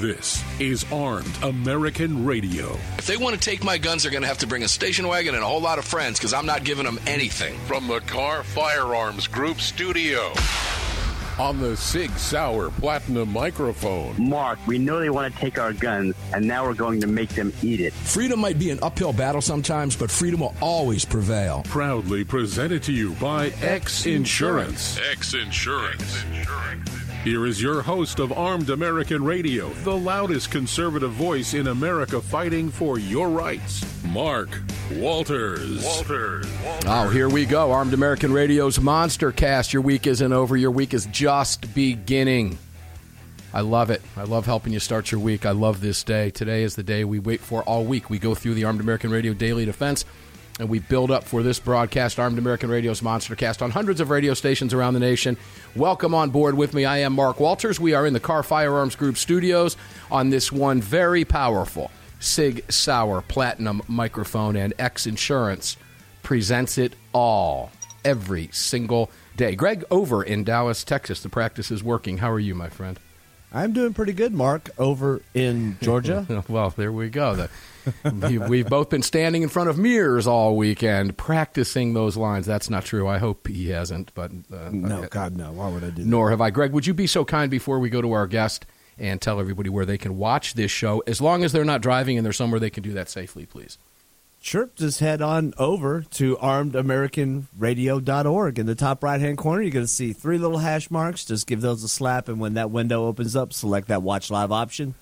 This is Armed American Radio. If they want to take my guns, they're going to have to bring a station wagon and a whole lot of friends because I'm not giving them anything. From the Kahr Firearms Group studio. On the Sig Sauer Platinum microphone. Mark, we know they want to take our guns, and now we're going to make them eat it. Freedom might be an uphill battle sometimes, but freedom will always prevail. Proudly presented to you by X Insurance. X Insurance. Here is your host of Armed American Radio, the loudest conservative voice in America fighting for your rights, Mark Walters. Walters. Oh, here we go. Armed American Radio's Monster Cast. Your week isn't over, your week is just beginning. I love it. I love helping you start your week. I love this day. Today is the day we wait for all week. We go through the Armed American Radio Daily Defense and we build up for this broadcast, Armed American Radio's Monster Cast, on hundreds of radio stations around the nation. Welcome on board with me. I am Mark Walters. We are in the Kahr Firearms Group studios on this one very powerful Sig Sauer Platinum microphone, and X Insurance presents it all every single day. Greg, over in Dallas, Texas, the practice is working. How are you, my friend? I'm doing pretty good, Mark, over in Georgia. well, there we go. The, We've both been standing in front of mirrors all weekend practicing those lines. That's not true. I hope he hasn't. But uh, no, God, no. Why would I do that? Nor have I. Greg, would you be so kind before we go to our guest and tell everybody where they can watch this show, as long as they're not driving and they're somewhere they can do that safely, please? Sure. Just head on over to armedamericanradio.org. In the top right hand corner, you're going to see three little hash marks. Just give those a slap, and when that window opens up, select that watch live option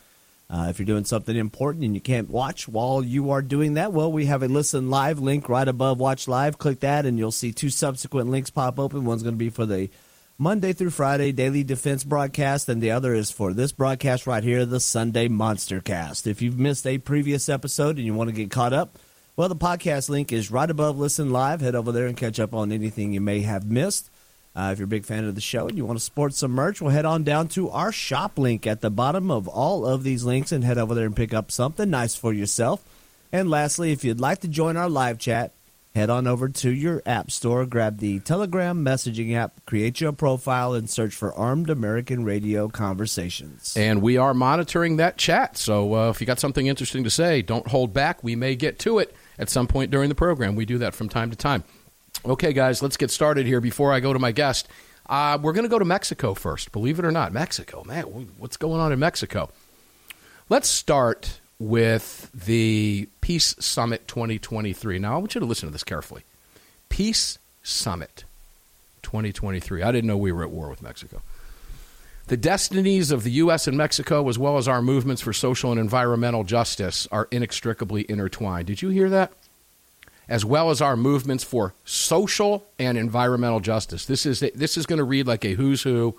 uh, if you're doing something important and you can't watch while you are doing that, well, we have a listen live link right above Watch Live. Click that, and you'll see two subsequent links pop open. One's going to be for the Monday through Friday daily defense broadcast, and the other is for this broadcast right here, the Sunday Monster Cast. If you've missed a previous episode and you want to get caught up, well, the podcast link is right above Listen Live. Head over there and catch up on anything you may have missed. Uh, if you're a big fan of the show and you want to support some merch, we'll head on down to our shop link at the bottom of all of these links and head over there and pick up something nice for yourself. And lastly, if you'd like to join our live chat, head on over to your app store, grab the Telegram messaging app, create your profile, and search for Armed American Radio Conversations. And we are monitoring that chat. So uh, if you got something interesting to say, don't hold back. We may get to it at some point during the program. We do that from time to time. Okay, guys, let's get started here before I go to my guest. Uh, we're going to go to Mexico first, believe it or not. Mexico, man, what's going on in Mexico? Let's start with the Peace Summit 2023. Now, I want you to listen to this carefully. Peace Summit 2023. I didn't know we were at war with Mexico. The destinies of the U.S. and Mexico, as well as our movements for social and environmental justice, are inextricably intertwined. Did you hear that? As well as our movements for social and environmental justice. This is this is going to read like a who's who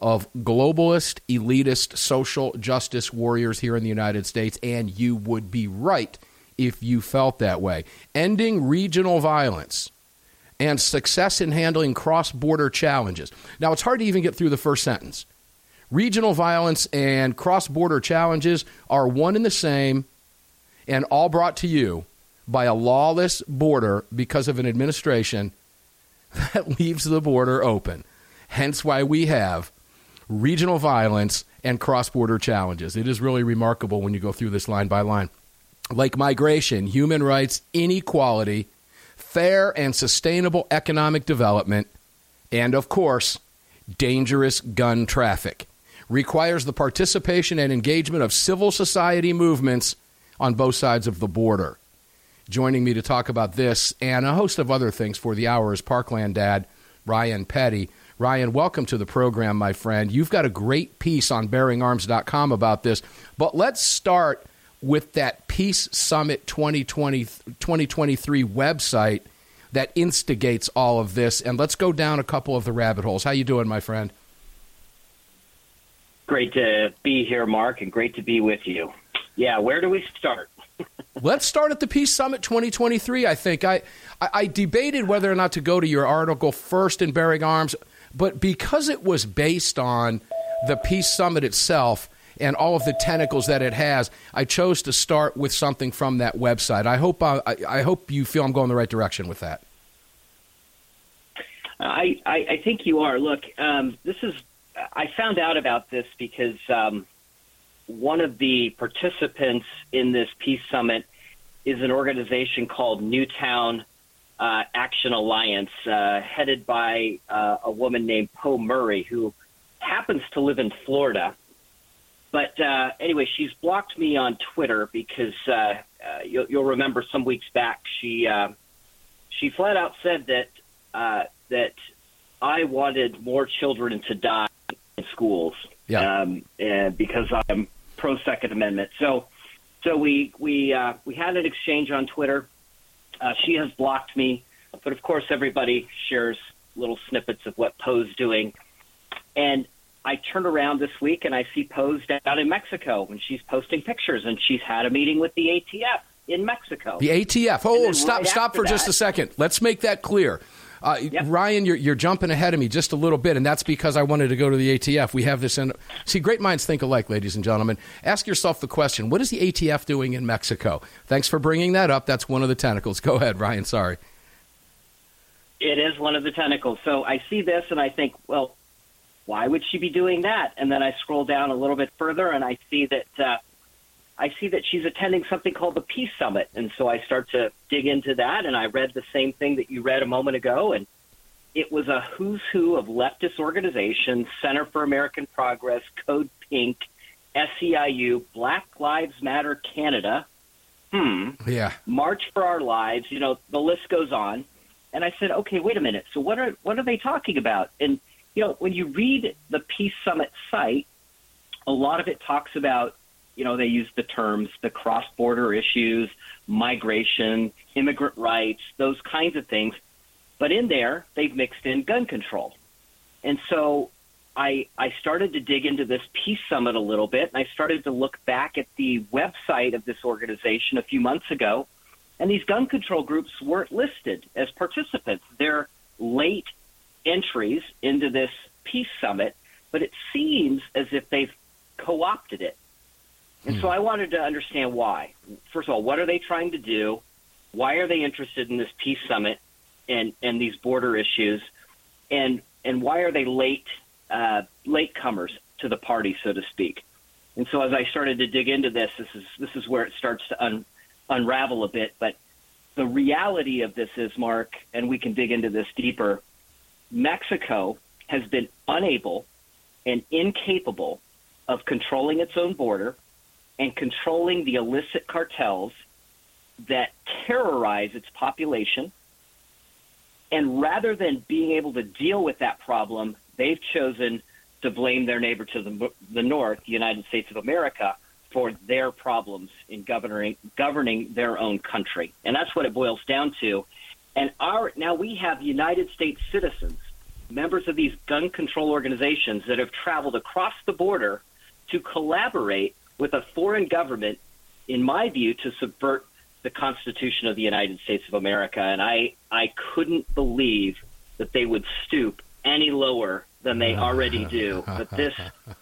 of globalist, elitist, social justice warriors here in the United States, and you would be right if you felt that way. Ending regional violence and success in handling cross border challenges. Now, it's hard to even get through the first sentence. Regional violence and cross border challenges are one and the same and all brought to you by a lawless border because of an administration that leaves the border open. Hence why we have regional violence and cross border challenges. It is really remarkable when you go through this line by line. Like migration, human rights, inequality, fair and sustainable economic development, and of course, dangerous gun traffic. Requires the participation and engagement of civil society movements on both sides of the border. Joining me to talk about this and a host of other things for the hour is Parkland dad, Ryan Petty. Ryan, welcome to the program, my friend. You've got a great piece on bearingarms.com about this, but let's start with that Peace Summit 2020, 2023 website that instigates all of this. And let's go down a couple of the rabbit holes. How you doing, my friend? Great to be here, Mark, and great to be with you. Yeah, where do we start? Let's start at the Peace Summit 2023. I think I, I, I debated whether or not to go to your article first in Bearing Arms, but because it was based on the Peace Summit itself and all of the tentacles that it has, I chose to start with something from that website. I hope uh, I, I hope you feel I'm going the right direction with that. I, I, I think you are. Look, um, this is I found out about this because um, one of the participants in this peace summit is an organization called Newtown uh, Action Alliance, uh, headed by uh, a woman named Po Murray, who happens to live in Florida. But uh, anyway, she's blocked me on Twitter because uh, uh, you'll, you'll remember some weeks back she uh, she flat out said that uh, that I wanted more children to die in schools, Yeah. um, and because I'm pro Second Amendment. So so we we uh, we had an exchange on Twitter. Uh, she has blocked me, but of course everybody shares little snippets of what Po's doing. And I turn around this week and I see Po's down in Mexico and she's posting pictures and she's had a meeting with the ATF in Mexico. The ATF. Oh, stop, right stop for just a second. Let's make that clear. Uh, Yep. Ryan, you're, you're jumping ahead of me just a little bit, and that's because I wanted to go to the ATF. We have this in. See, great minds think alike, ladies and gentlemen. Ask yourself the question what is the ATF doing in Mexico? Thanks for bringing that up. That's one of the tentacles. Go ahead, Ryan. Sorry. It is one of the tentacles. So I see this and I think, well, why would she be doing that? And then I scroll down a little bit further and I see that uh, I see that she's attending something called the Peace Summit. And so I start to dig into that and I read the same thing that you read a moment ago and it was a who's who of leftist organizations, Center for American Progress, Code Pink, SEIU, Black Lives Matter Canada, hmm, Yeah. March for Our Lives, you know, the list goes on. And I said, okay, wait a minute. So what are what are they talking about? And you know, when you read the Peace Summit site, a lot of it talks about, you know, they use the terms the cross-border issues, migration, immigrant rights, those kinds of things. But in there, they've mixed in gun control. And so I I started to dig into this Peace Summit a little bit, and I started to look back at the website of this organization a few months ago, and these gun control groups weren't listed as participants. They're late entries into this Peace Summit, but it seems as if they've co-opted it. And so I wanted to understand why. First of all, what are they trying to do? Why are they interested in this Peace Summit and, and these border issues? And and why are they late uh, latecomers to the party, so to speak? And so as I started to dig into this, this is this is where it starts to un, unravel a bit. But the reality of this is, Mark, and we can dig into this deeper. Mexico has been unable and incapable of controlling its own border and controlling the illicit cartels that terrorize its population. And rather than being able to deal with that problem, they've chosen to blame their neighbor to the, the north, the United States of America, for their problems in governing governing their own country. And that's what it boils down to. And our now we have United States citizens, members of these gun control organizations that have traveled across the border to collaborate with a foreign government, in my view, to subvert the Constitution of the United States of America. And I, I couldn't believe that they would stoop any lower than they already do. But this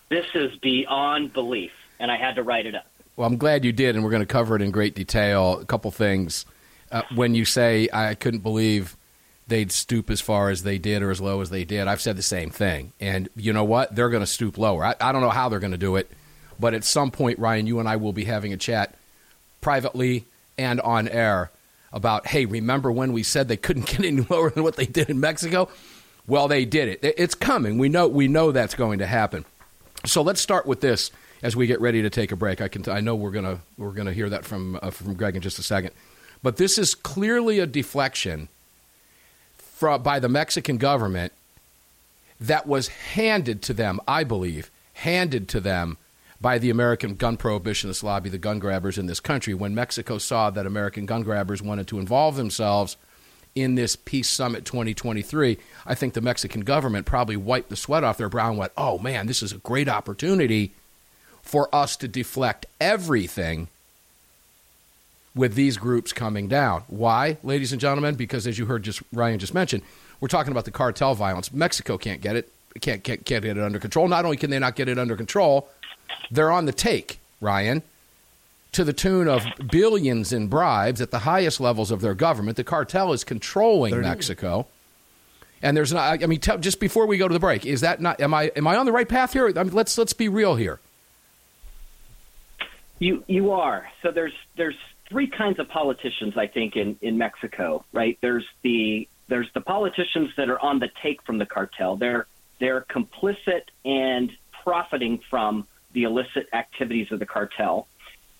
this is beyond belief, and I had to write it up. Well, I'm glad you did, and we're going to cover it in great detail. A couple things. Uh, when you say, I couldn't believe they'd stoop as far as they did or as low as they did, I've said the same thing. And you know what? They're going to stoop lower. I, I don't know how they're going to do it, but at some point, Ryan, you and I will be having a chat privately and on air about, hey, remember when we said they couldn't get any lower than what they did in Mexico? Well, they did it. It- It's coming. We know we know that's going to happen. So let's start with this as we get ready to take a break. I can I know we're gonna we're gonna hear that from uh, from Greg in just a second, but this is clearly a deflection from by the Mexican government that was handed to them. I believe handed to them by the American gun prohibitionist lobby, the gun grabbers in this country, when Mexico saw that American gun grabbers wanted to involve themselves in this Peace Summit 2023, I think the Mexican government probably wiped the sweat off their brow and went, oh man, this is a great opportunity for us to deflect everything with these groups coming down. Why, ladies and gentlemen? Because as you heard just Ryan just mentioned, we're talking about the cartel violence. Mexico can't get it, can't, can't, can't get it under control. Not only can they not get it under control, they're on the take, Ryan to the tune of billions in bribes at the highest levels of their government. The cartel is controlling Mexico. And there's not. I mean, tell, just before we go to the break, is that not? Am I am I on the right path here? I mean, let's let's be real here. You you are. So there's there's three kinds of politicians I think in in Mexico, right? There's the there's the politicians that are on the take from the cartel. They're they're complicit and profiting from the illicit activities of the cartel.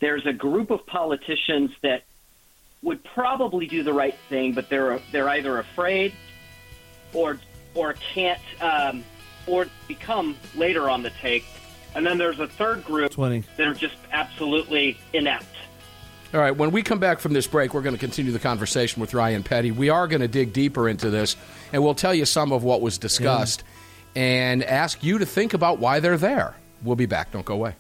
There's a group of politicians that would probably do the right thing, but they're they're either afraid or or can't um, or become later on the take. And then there's a third group 20. that are just absolutely inept. All right, when we come back from this break, we're going to continue the conversation with Ryan Petty. We are going to dig deeper into this, and we'll tell you some of what was discussed and ask you to think about why they're there. We'll be back. Don't go away.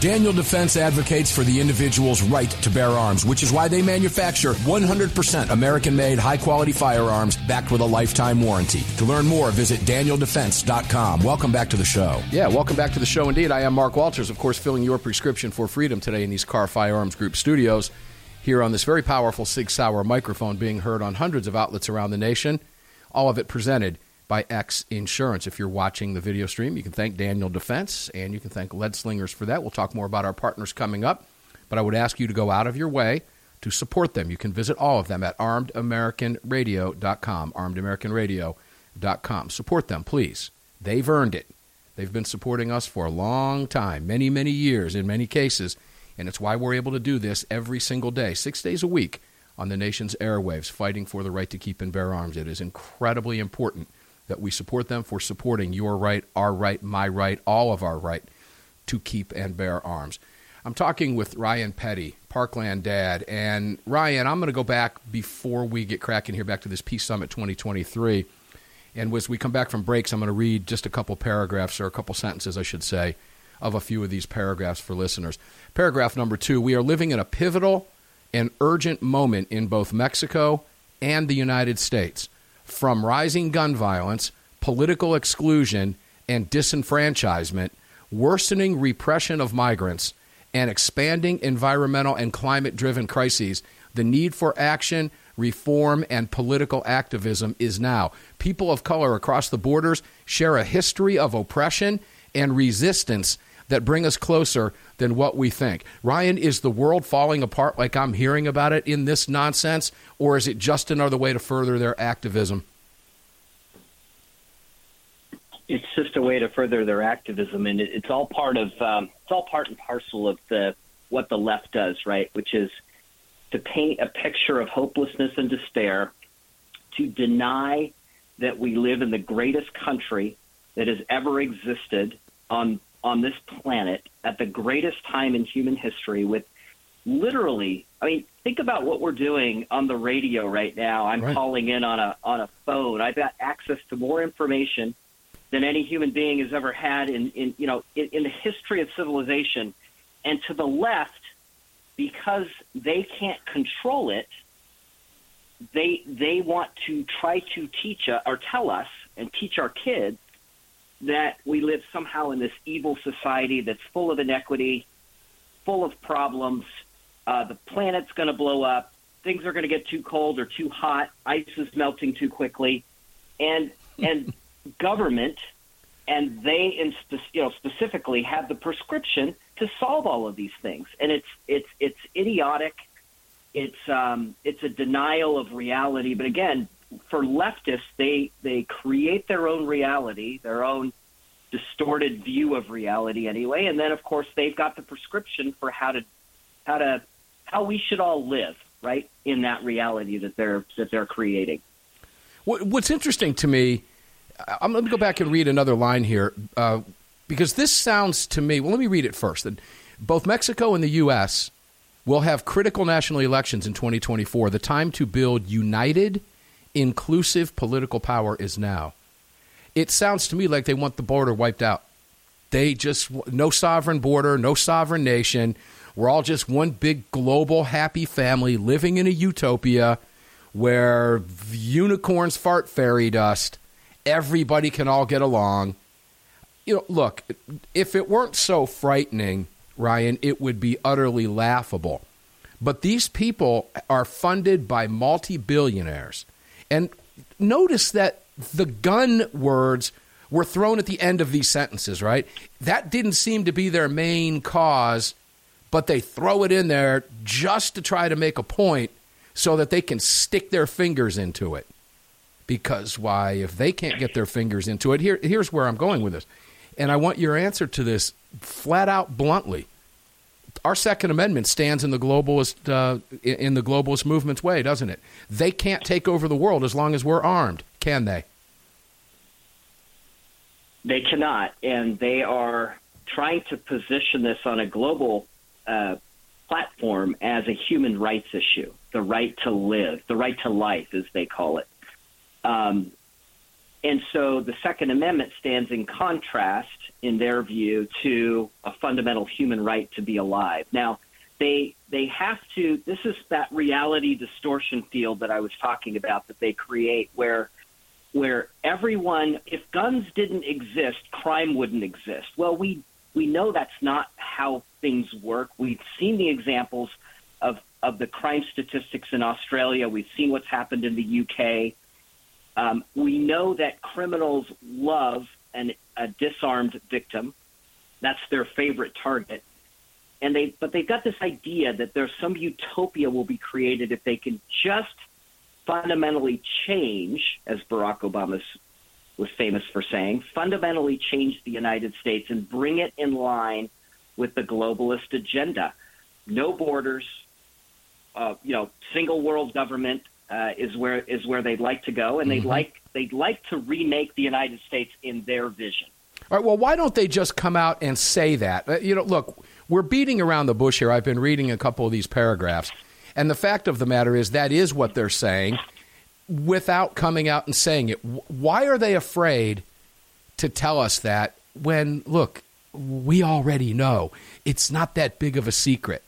Daniel Defense advocates for the individual's right to bear arms, which is why they manufacture 100% American made, high quality firearms backed with a lifetime warranty. To learn more, visit DanielDefense.com. Welcome back to the show. Yeah, welcome back to the show indeed. I am Mark Walters, of course, filling your prescription for freedom today in these Kahr Firearms Group studios here on this very powerful Sig Sauer microphone being heard on hundreds of outlets around the nation, all of it presented by X Insurance. If you're watching the video stream, you can thank Daniel Defense and you can thank Lead Slingers for that. We'll talk more about our partners coming up, but I would ask you to go out of your way to support them. You can visit all of them at armedamericanradio.com, armedamericanradio.com. Support them, please. They've earned it. They've been supporting us for a long time, many, many years in many cases, and it's why we're able to do this every single day, six days a week on the nation's airwaves, fighting for the right to keep and bear arms. It is incredibly important that we support them for supporting your right, our right, my right, all of our right to keep and bear arms. I'm talking with Ryan Petty, Parkland Dad. And Ryan, I'm going to go back before we get cracking here, back to this Peace Summit 2023. And as we come back from breaks, I'm going to read just a couple paragraphs, or a couple sentences, I should say, of a few of these paragraphs for listeners. Paragraph number two We are living in a pivotal and urgent moment in both Mexico and the United States from rising gun violence, political exclusion, and disenfranchisement, worsening repression of migrants, and expanding environmental and climate driven crises, the need for action, reform, and political activism is now. People of color across the borders share a history of oppression and resistance that bring us closer than what we think. Ryan, is the world falling apart like I'm hearing about it in this nonsense, or is it just another way to further their activism? It's just a way to further their activism, and it, it's all part of um, it's all part and parcel of the what the left does, right? Which is to paint a picture of hopelessness and despair, to deny that we live in the greatest country that has ever existed on on this planet at the greatest time in human history with literally I mean think about what we're doing on the radio right now. I'm Right. calling in on a on a phone. I've got access to more information than any human being has ever had in, in you know in, in the history of civilization. And to the left, because they can't control it, they they want to try to teach us or tell us and teach our kids that we live somehow in this evil society that's full of inequity, full of problems. Uh, the planet's going to blow up. Things are going to get too cold or too hot. Ice is melting too quickly, and and government and they in spe- you know specifically have the prescription to solve all of these things. And it's it's it's idiotic. It's um, it's a denial of reality. But again, for leftists, they they create their own reality, their own distorted view of reality anyway. And then of course they've got the prescription for how to how to how we should all live right in that reality that they're that they're creating. What- What's interesting to me, I'm going to go back and read another line here uh, because this sounds to me. Well, let me read it first. Both Mexico and the U.S. will have critical national elections in 2024. The time to build united, inclusive political power is now. It sounds to me like they want the border wiped out. They just no sovereign border, no sovereign nation. We're all just one big global happy family living in a utopia where unicorns fart fairy dust. Everybody can all get along. You know, look, if it weren't so frightening, Ryan, it would be utterly laughable. But these people are funded by multi billionaires. And notice that the gun words were thrown at the end of these sentences, right? That didn't seem to be their main cause, but they throw it in there just to try to make a point so that they can stick their fingers into it. Because why, if they can't get their fingers into it, here, here's where I'm going with this. And I want your answer to this flat out bluntly. Our Second Amendment stands in the globalist uh, in the globalist movement's way, doesn't it? They can't take over the world as long as we're armed, can they? They cannot, and they are trying to position this on a global uh, platform as a human rights issue, the right to live, the right to life, as they call it. Um, and so the Second Amendment stands in contrast, in their view, to a fundamental human right to be alive. Now, they they have to. This is that reality distortion field that I was talking about that they create, where where everyone, if guns didn't exist, crime wouldn't exist. Well, we we know that's not how things work. We've seen the examples of of the crime statistics in Australia. We've seen what's happened in the UK. Um, we know that criminals love an, a disarmed victim. That's their favorite target. And they, but they've got this idea that there's some utopia will be created if they can just fundamentally change, as Barack Obama was famous for saying, fundamentally change the United States and bring it in line with the globalist agenda. No borders, uh, you know, single world government uh, is where is where they'd like to go, and they'd mm-hmm. like they'd like to remake the United States in their vision. All right. Well, why don't they just come out and say that? Uh, you know, look, we're beating around the bush here. I've been reading a couple of these paragraphs. And the fact of the matter is, that is what they're saying without coming out and saying it. Why are they afraid to tell us that when, look, we already know it's not that big of a secret?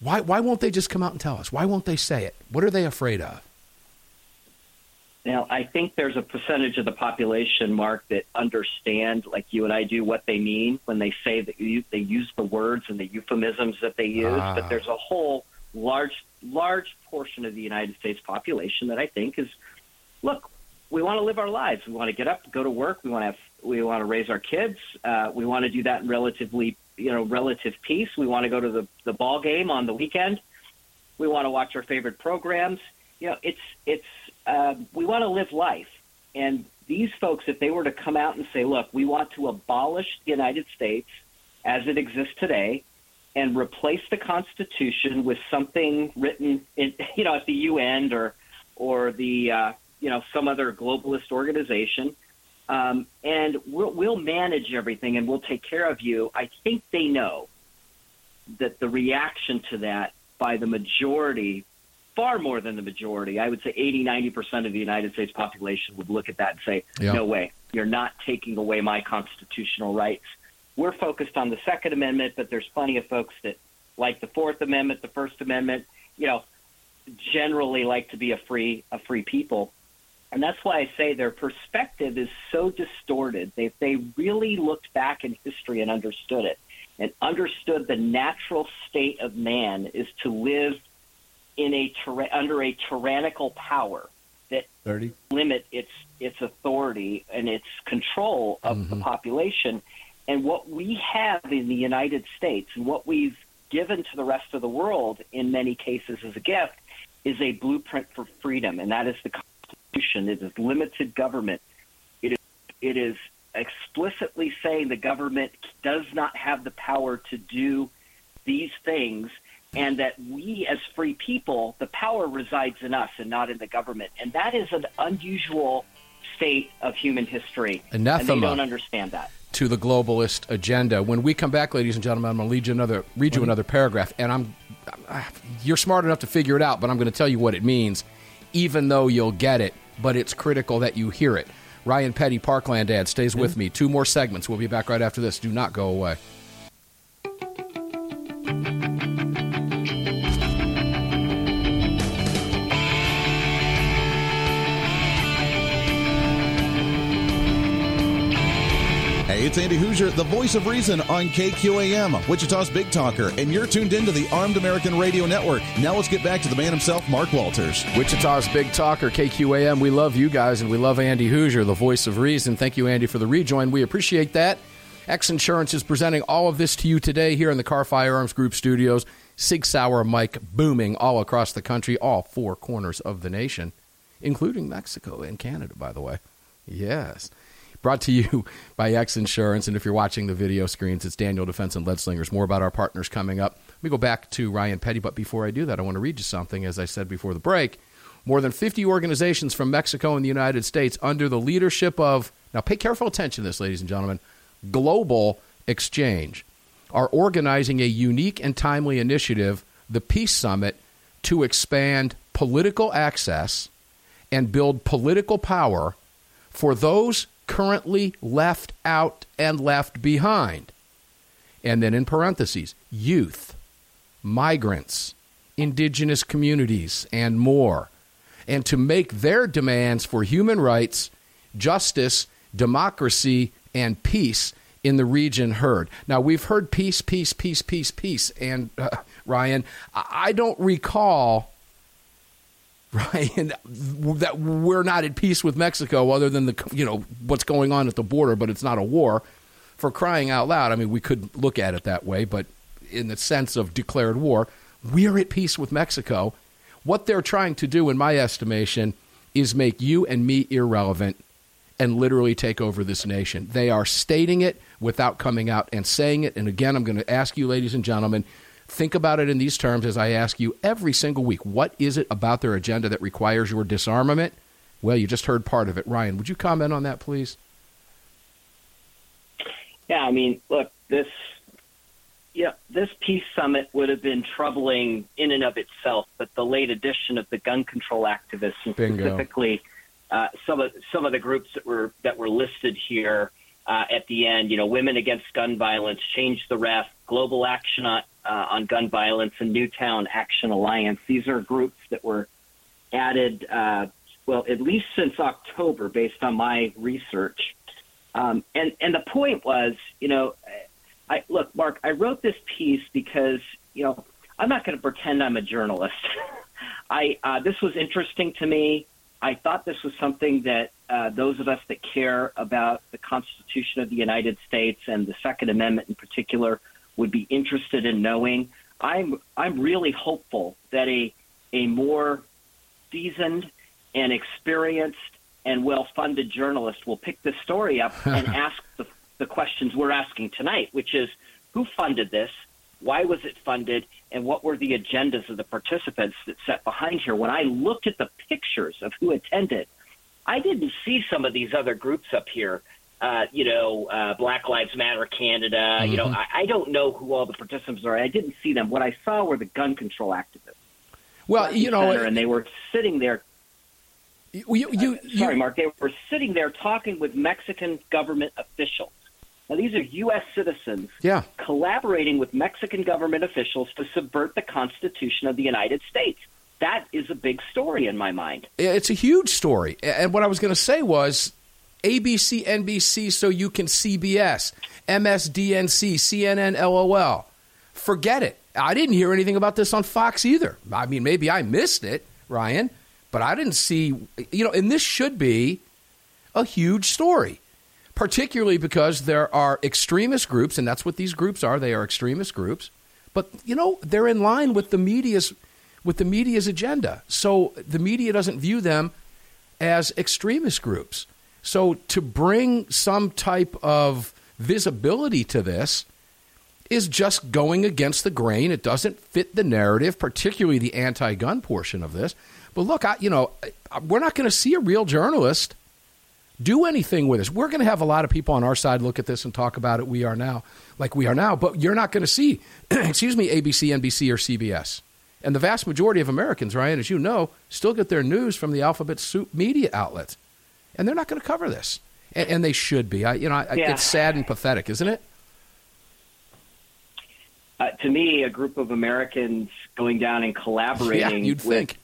Why, why won't they just come out and tell us? Why won't they say it? What are they afraid of? Now, I think there's a percentage of the population, Mark, that understand, like you and I do, what they mean when they say that you, they use the words and the euphemisms that they use. Ah. But there's a whole large large portion of the United States population that I think is look, we want to live our lives. We want to get up, go to work. We want to have, we want to raise our kids. Uh, we want to do that in relatively, you know, relative peace. We want to go to the, the ball game on the weekend. We want to watch our favorite programs. You know, it's, it's, uh, we want to live life. And these folks, if they were to come out and say, look, we want to abolish the United States as it exists today, and replace the Constitution with something written, in, you know, at the UN or or the uh, you know some other globalist organization, um, and we'll, we'll manage everything and we'll take care of you. I think they know that the reaction to that by the majority, far more than the majority, I would say 80, 90 percent of the United States population would look at that and say, yep. "No way, you're not taking away my constitutional rights." We're focused on the Second Amendment, but there's plenty of folks that like the Fourth Amendment, the First Amendment, you know, generally like to be a free a free people. And that's why I say their perspective is so distorted. They, if they really looked back in history and understood it, and understood the natural state of man is to live in a under a tyrannical power that 30. limit its its authority and its control of mm-hmm. the population. And what we have in the United States and what we've given to the rest of the world in many cases as a gift is a blueprint for freedom, and that is the Constitution. It is limited government. It is, it is explicitly saying the government does not have the power to do these things, and that we as free people, the power resides in us and not in the government. And that is an unusual state of human history. Anathema. And they don't understand that to the globalist agenda. When we come back, ladies and gentlemen, I'm going to read you another read you mm-hmm. another paragraph, and I'm you're smart enough to figure it out, but I'm going to tell you what it means, even though you'll get it. But it's critical that you hear it. Ryan Petty, Parkland Dad, stays with mm-hmm. me. Two more segments. We'll be back right after this. Do not go away. It's Andy Hooser, the voice of reason on KQAM, Wichita's Big Talker, and you're tuned into the Armed American Radio Network. Now let's get back to the man himself, Mark Walters. Wichita's Big Talker, KQAM. We love you guys, and we love Andy Hooser, the voice of reason. Thank you, Andy, for the rejoin. We appreciate that. X Insurance is presenting all of this to you today here in the Kahr Firearms Group studios. Sig Sauer mic booming all across the country, all four corners of the nation, including Mexico and Canada, by the way. Yes. Brought to you by X Insurance. And if you're watching the video screens, it's Daniel Defense and Lead Slingers. More about our partners coming up. Let me go back to Ryan Petty. But before I do that, I want to read you something. As I said before the break, more than 50 organizations from Mexico and the United States under the leadership of, now pay careful attention to this, ladies and gentlemen, Global Exchange, are organizing a unique and timely initiative, the Peace Summit, to expand political access and build political power for those currently left out and left behind. And then in parentheses, youth, migrants, indigenous communities, and more. And to make their demands for human rights, justice, democracy, and peace in the region heard. Now, we've heard peace, peace, peace, peace, peace. And, uh, Ryan, I don't recall Ryan, that we're not at peace with Mexico, other than the you know what's going on at the border, but it's not a war. For crying out loud, I mean, we could look at it that way, but in the sense of declared war, we're at peace with Mexico. What they're trying to do, in my estimation, is make you and me irrelevant and literally take over this nation. They are stating it without coming out and saying it. And again, I'm going to ask you, ladies and gentlemen, Think about it in these terms as I ask you every single week. What is it about their agenda that requires your disarmament? Well, you just heard part of it. Ryan, would you comment on that, please? Yeah, I mean, look, this yeah, this peace summit would have been troubling in and of itself, but the late addition of the gun control activists, and Bingo. specifically uh, some of some of the groups that were that were listed here uh, at the end, you know, Women Against Gun Violence, Change the Ref, Global Action on, uh, on Gun Violence, and Newtown Action Alliance. These are groups that were added, uh, well, at least since October, based on my research. Um, and and the point was, you know, I look, Mark, I wrote this piece because you know I'm not going to pretend I'm a journalist. I uh, this was interesting to me. I thought this was something that uh, those of us that care about the Constitution of the United States and the Second Amendment in particular would be interested in knowing. I'm I'm really hopeful that a a more seasoned and experienced and well-funded journalist will pick this story up and ask the, the questions we're asking tonight, which is who funded this, why was it funded, and what were the agendas of the participants that sat behind here. When I looked at the pictures of who attended, I didn't see some of these other groups up here. Uh, you know, uh, Black Lives Matter Canada. Mm-hmm. You know, I, I don't know who all the participants are. I didn't see them. What I saw were the gun control activists. Well, you know, and they were sitting there. You, you, you, uh, sorry, Mark. They were sitting there talking with Mexican government officials. Now, these are U.S. citizens yeah. collaborating with Mexican government officials to subvert the Constitution of the United States. That is a big story in my mind. It's a huge story. And what I was going to say was ABC, NBC, so you can CBS, MSDNC, CNN, LOL. Forget it. I didn't hear anything about this on Fox either. I mean, maybe I missed it, Ryan, but I didn't see, you know, and this should be a huge story particularly because there are extremist groups, and that's what these groups are. They are extremist groups, but you know they're in line with the media's with the media's agenda. So the media doesn't view them as extremist groups. So to bring some type of visibility to this is just going against the grain. It doesn't fit the narrative, particularly the anti-gun portion of this. But look, I, you know, we're not going to see a real journalist do anything with this. We're going to have a lot of people on our side look at this and talk about it. We are now, like we are now, but you're not going to see, excuse me, ABC, NBC, or CBS. And the vast majority of Americans, Ryan, as you know, still get their news from the alphabet soup media outlets, and they're not going to cover this, and, and, they should be. I, you know, I, yeah. it's sad and pathetic, isn't it? Uh, to me, a group of Americans going down and collaborating yeah, with.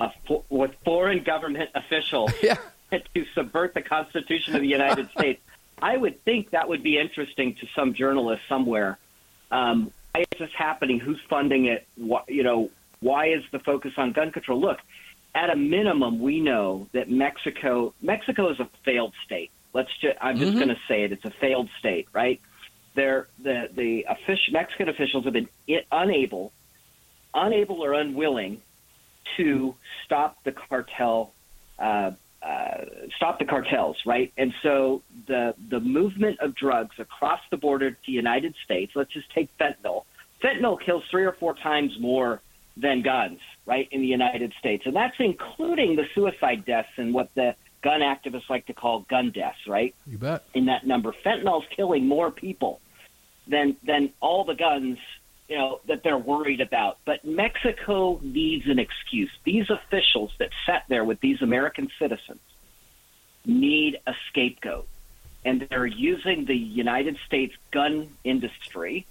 A, with foreign government officials yeah to subvert the Constitution of the United States. I would think that would be interesting to some journalist somewhere. Um, why is this happening? Who's funding it? What, you know, why is the focus on gun control? Look, at a minimum, we know that Mexico Mexico is a failed state. Let's just I'm just Mhm. going to say it. It's a failed state, right? They're, the the official, Mexican officials have been unable, unable or unwilling to stop the cartel, uh, uh, stop the cartels, right? And so the the movement of drugs across the border to the United States. Let's just take fentanyl. Fentanyl kills three or four times more than guns, right, in the United States, and that's including the suicide deaths and what the gun activists like to call gun deaths, right? You bet. in that number. Fentanyl's killing more people than than all the guns, you know, that they're worried about. But Mexico needs an excuse. These officials that sat there with these American citizens need a scapegoat. And they're using the United States gun industry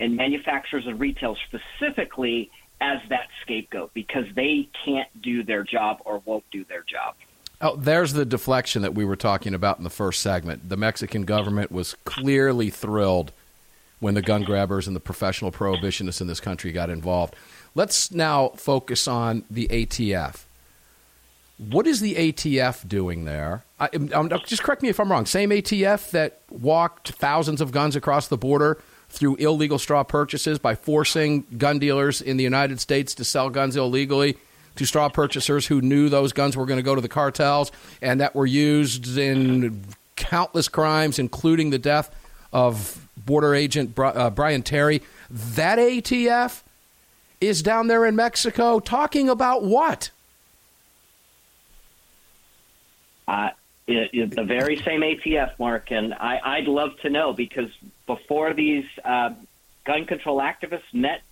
and manufacturers and retail specifically as that scapegoat because they can't do their job or won't do their job. Oh, there's the deflection that we were talking about in the first segment. The Mexican government was clearly thrilled when the gun grabbers and the professional prohibitionists in this country got involved. Let's now focus on the ATF. What is the ATF doing there? I, just correct me if I'm wrong. Same ATF that walked thousands of guns across the border through illegal straw purchases by forcing gun dealers in the United States to sell guns illegally to straw purchasers who knew those guns were going to go to the cartels and that were used in countless crimes, including the death of border agent uh, Brian Terry. That ATF is down there in Mexico talking about what? Uh, it, it, the very same ATF, Mark, and I, I'd love to know because before these uh, gun control activists met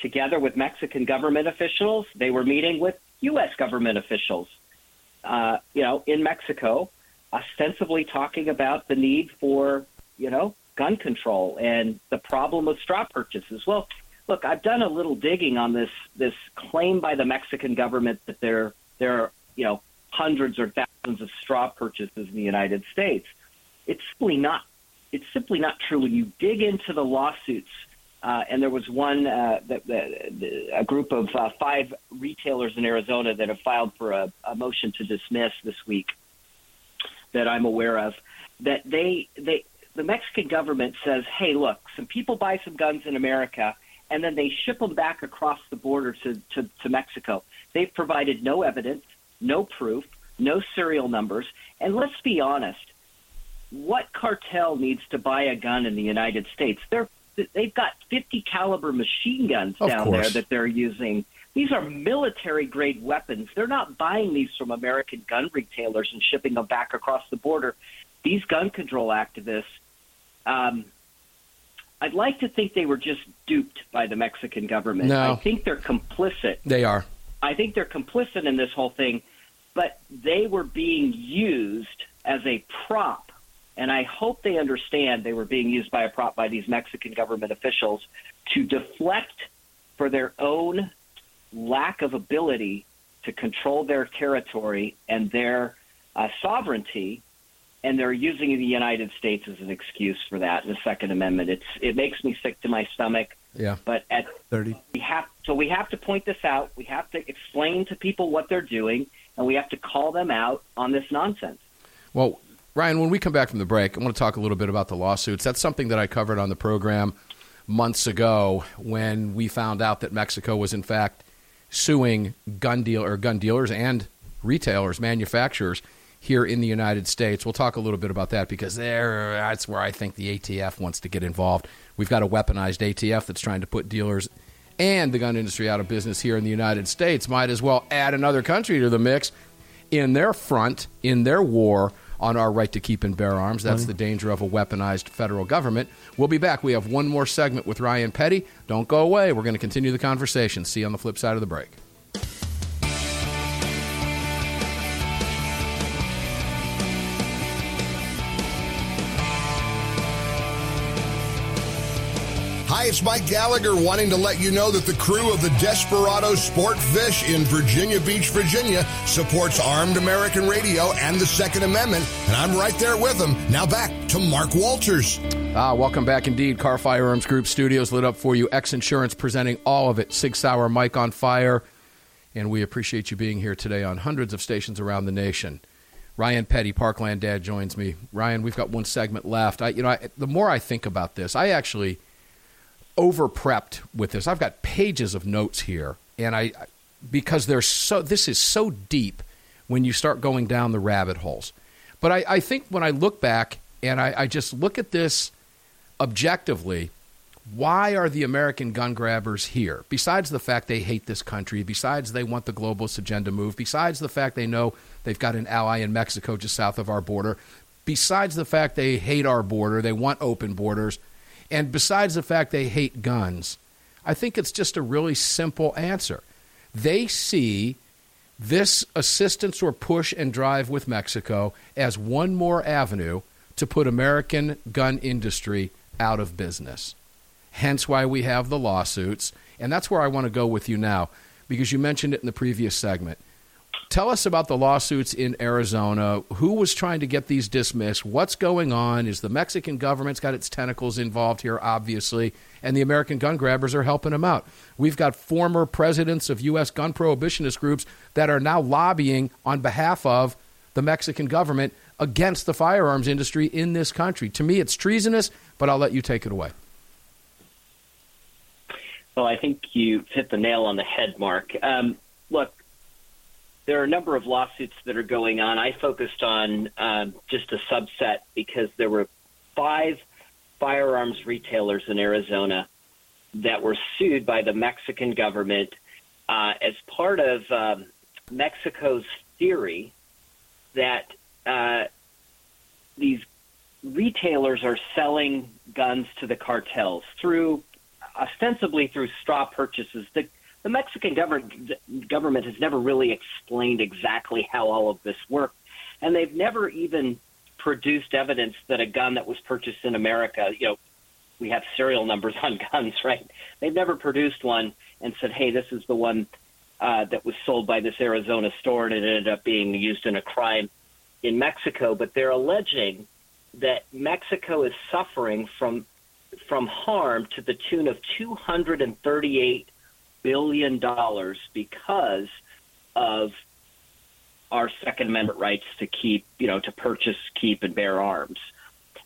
together with Mexican government officials, they were meeting with U.S. government officials, uh, you know, in Mexico, ostensibly talking about the need for, you know, gun control and the problem of straw purchases. Well, look, I've done a little digging on this this claim by the Mexican government that there are, you know, hundreds or thousands of straw purchases in the United States. It's simply not. It's simply not true. When you dig into the lawsuits, uh, and there was one, uh, that, that, a group of uh, five retailers in Arizona that have filed for a, a motion to dismiss this week that I'm aware of, that they they the Mexican government says, hey, look, some people buy some guns in America and then they ship them back across the border to, to, to Mexico. They've provided no evidence, no proof, no serial numbers. And let's be honest, what cartel needs to buy a gun in the United States? They're they've got 50 caliber machine guns Of down course. there that they're using. These are military grade weapons. They're not buying these from American gun retailers and shipping them back across the border. These gun control activists, um, I'd like to think they were just duped by the Mexican government. No. I think they're complicit. They are. I think they're complicit in this whole thing, but they were being used as a prop. And I hope they understand they were being used by a prop by these Mexican government officials to deflect for their own lack of ability to control their territory and their uh, sovereignty. And they're using the United States as an excuse for that the Second Amendment. It's it makes me sick to my stomach. Yeah. But at 30. we have so we have to point this out. We have to explain to people what they're doing, and we have to call them out on this nonsense. Well, Ryan, when we come back from the break, I want to talk a little bit about the lawsuits. That's something that I covered on the program months ago when we found out that Mexico was in fact suing gun deal or gun dealers and retailers, manufacturers here in the United States. We'll talk a little bit about that because there that's where I think the ATF wants to get involved. We've got a weaponized ATF that's trying to put dealers and the gun industry out of business here in the United States. Might as well add another country to the mix in their front, in their war on our right to keep and bear arms. That's the danger of a weaponized federal government. We'll be back. We have one more segment with Ryan Petty. Don't go away. We're going to continue the conversation. See you on the flip side of the break. Hi, it's Mike Gallagher wanting to let you know that the crew of the Desperado Sport Fish in Virginia Beach, Virginia supports Armed American Radio and the Second Amendment, and I'm right there with them. Now back to Mark Walters. Ah, welcome back indeed. Kahr Firearms Group Studios lit up for you. X Insurance presenting all of it. Sig Sauer, Mike on fire. And we appreciate you being here today on hundreds of stations around the nation. Ryan Petty, Parkland Dad, joins me. Ryan, we've got one segment left. I, you know, I, the more I think about this, I actually over prepped with this. I've got pages of notes here, and I because there's so this is so deep when you start going down the rabbit holes. But I, I think when I look back and I, I just look at this objectively, why are the American gun grabbers here? Besides the fact they hate this country, besides they want the globalist agenda move, besides the fact they know they've got an ally in Mexico just south of our border, besides the fact they hate our border, they want open borders, and besides the fact they hate guns, I think it's just a really simple answer. They see this assistance or push and drive with Mexico as one more avenue to put American gun industry out of business. Hence why we have the lawsuits. And that's where I want to go with you now, because you mentioned it in the previous segment. Tell us about the lawsuits in Arizona. Who was trying to get these dismissed? What's going on? Is the Mexican government's got its tentacles involved here, obviously, and the American gun grabbers are helping them out. We've got former presidents of U.S. gun prohibitionist groups that are now lobbying on behalf of the Mexican government against the firearms industry in this country. To me, it's treasonous, but I'll let you take it away. Well, I think you hit the nail on the head, Mark. Um, look, there are a number of lawsuits that are going on. I focused on um, just a subset because there were five firearms retailers in Arizona that were sued by the Mexican government uh, as part of um, Mexico's theory that uh, these retailers are selling guns to the cartels through ostensibly through straw purchases. The, the Mexican government government has never really explained exactly how all of this worked, and they've never even produced evidence that a gun that was purchased in America, you know, we have serial numbers on guns, right? They've never produced one and said, "Hey, this is the one uh, that was sold by this Arizona store and it ended up being used in a crime in Mexico." But they're alleging that Mexico is suffering from from harm to the tune of 238 billion dollars because of our Second Amendment rights to keep, you know, to purchase, keep, and bear arms.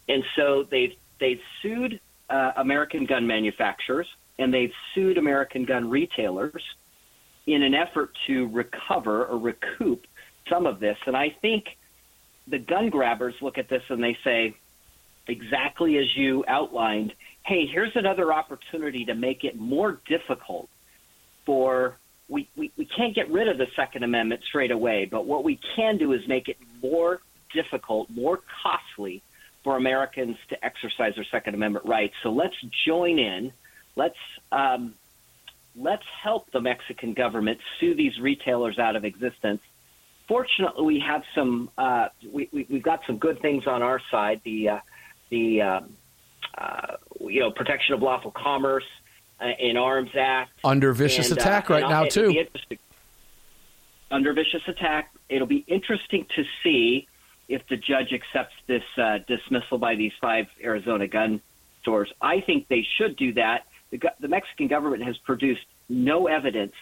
And so they've they've sued uh, American gun manufacturers and they've sued American gun retailers in an effort to recover or recoup some of this. And I think the gun grabbers look at this and they say, exactly as you outlined, hey, here's another opportunity to make it more difficult for we, we, we can't get rid of the Second Amendment straight away, but what we can do is make it more difficult, more costly for Americans to exercise their Second Amendment rights. So let's join in. Let's um, let's help the Mexican government sue these retailers out of existence. Fortunately, we have some uh, we, we, have got some good things on our side. The uh, the um, uh, you know protection of lawful commerce uh, in Arms Act under vicious and, attack uh, right now too. Under vicious attack, it'll be interesting to see if the judge accepts this uh, dismissal by these five Arizona gun stores. I think they should do that. The, the Mexican government has produced no evidence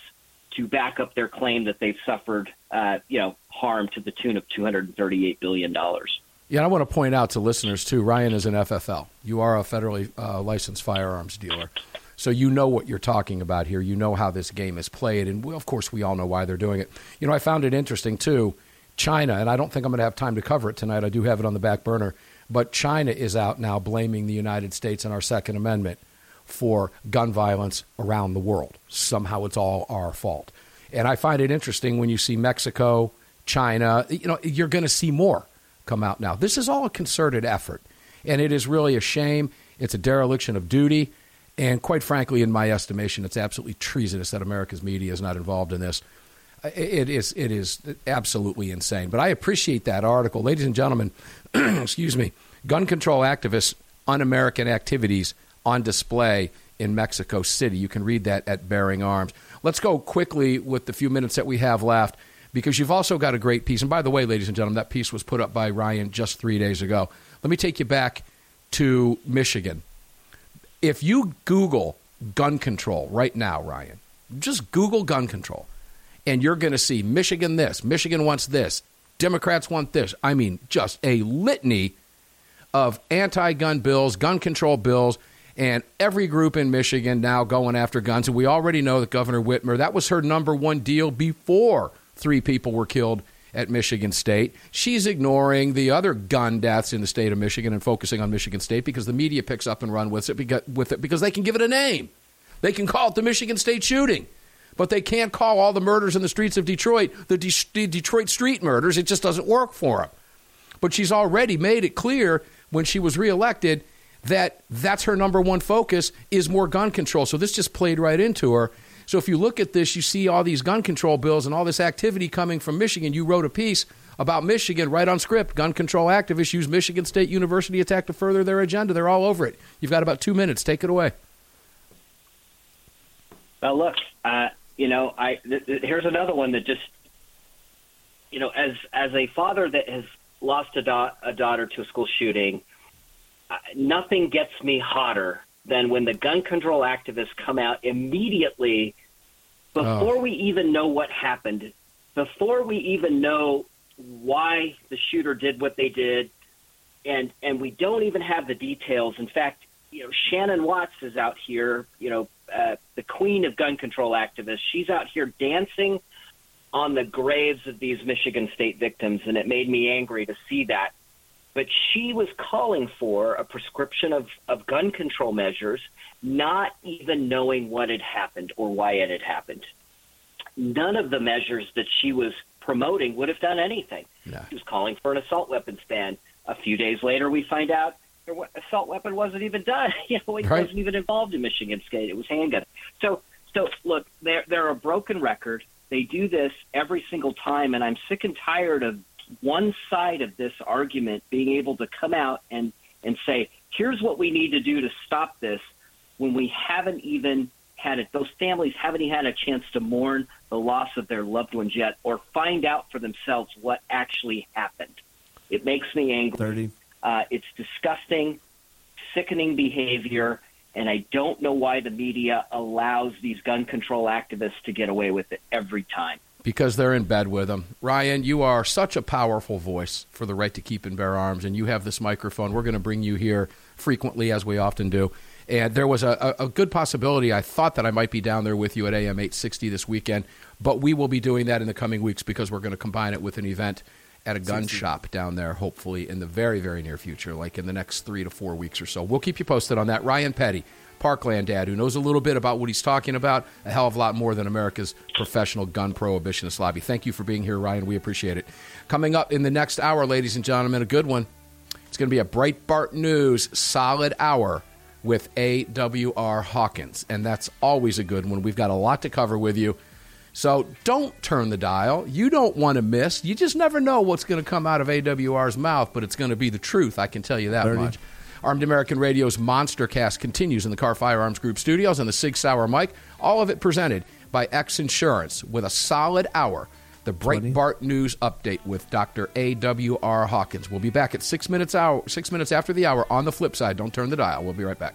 to back up their claim that they've suffered, uh, you know, harm to the tune of two hundred and thirty-eight billion dollars. Yeah, I want to point out to listeners too. Ryan is an FFL. You are a federally uh, licensed firearms dealer, so you know what you're talking about here. You know how this game is played, and of course, we all know why they're doing it. You know, I found it interesting too. China, and I don't think I'm going to have time to cover it tonight. I do have it on the back burner, but China is out now blaming the United States and our Second Amendment for gun violence around the world. Somehow, it's all our fault, and I find it interesting when you see Mexico, China. You know, you're going to see more come out now. This is all a concerted effort, and it is really a shame. It's a dereliction of duty, and quite frankly, in my estimation, it's absolutely treasonous that America's media is not involved in this. It is it is absolutely insane. But I appreciate that article, ladies and gentlemen. excuse me, gun control activists un-American activities on display in Mexico City. You can read that at Bearing Arms. Let's go quickly with the few minutes that we have left because you've also got a great piece. And by the way, ladies and gentlemen, that piece was put up by Ryan just three days ago. Let me take you back to Michigan. If you Google gun control right now, Ryan, just Google gun control, and you're going to see Michigan this, Michigan wants this, Democrats want this. I mean, just a litany of anti gun bills, gun control bills, and every group in Michigan now going after guns. And we already know that Governor Whitmer, that was her number one deal before three people were killed at Michigan State. She's ignoring the other gun deaths in the state of Michigan and focusing on Michigan State because the media picks up and run with it because, with it because they can give it a name. They can call it the Michigan State shooting, but they can't call all the murders in the streets of Detroit the, De- the Detroit street murders. It just doesn't work for them. But she's already made it clear when she was reelected that that's her number one focus is more gun control. So this just played right into her. So if you look at this, you see all these gun control bills and all this activity coming from Michigan. You wrote a piece about Michigan right on script. Gun control activists use Michigan State University attack to further their agenda. They're all over it. You've got about two minutes. Take it away. Well, look, uh, you know, I th- th- here's another one that just, you know, as as a father that has lost a, da- a daughter to a school shooting, uh, nothing gets me hotter than when the gun control activists come out immediately before Oh. we even know what happened, before we even know why the shooter did what they did, and and we don't even have the details. In fact, you know, Shannon Watts is out here, you know, uh, the queen of gun control activists. She's out here dancing on the graves of these Michigan State victims, and it made me angry to see that. But she was calling for a prescription of, of gun control measures, not even knowing what had happened or why it had happened. None of the measures that she was promoting would have done anything. She was calling for an assault weapons ban. A few days later, we find out the assault weapon wasn't even done. You know, it Right. wasn't even involved in Michigan State. It was handgun. So, so look, they're they're a broken record. They do this every single time, and I'm sick and tired of one side of this argument being able to come out and and say, here's what we need to do to stop this, when we haven't even had it. Those families haven't even had a chance to mourn the loss of their loved ones yet, or find out for themselves what actually happened. It makes me angry. Thirty. Uh, it's disgusting, sickening behavior, and I don't know why the media allows these gun control activists to get away with it every time. Because they're in bed with them. Ryan, you are such a powerful voice for the right to keep and bear arms, and you have this microphone. We're going to bring you here frequently, as we often do. And there was a, a, good possibility. I thought that I might be down there with you at AM 860 this weekend, but we will be doing that in the coming weeks because we're going to combine it with an event at a gun shop down there, hopefully in the very, very near future, like in the next three to four weeks or so. We'll keep you posted on that. Ryan Petty, Parkland dad, who knows a little bit about what he's talking about, a hell of a lot more than America's professional gun prohibitionist lobby. Thank you for being here, Ryan. We appreciate it. Coming up in the next hour, ladies and gentlemen, a good one. It's going to be a Breitbart News solid hour with AWR Hawkins, and that's always a good one. We've got a lot to cover with you. So don't turn the dial. You don't want to miss. You just never know what's going to come out of AWR's mouth, but it's going to be the truth. I can tell you that 30. much. Armed American Radio's Monster Cast continues in the Kahr Firearms Group studios on the Sig Sauer mic. All of it presented by X Insurance with a solid hour. The Breitbart News Update with Dr. A.W.R. Hawkins. We'll be back at six minutes hour, six minutes after the hour on the flip side. Don't turn the dial. We'll be right back.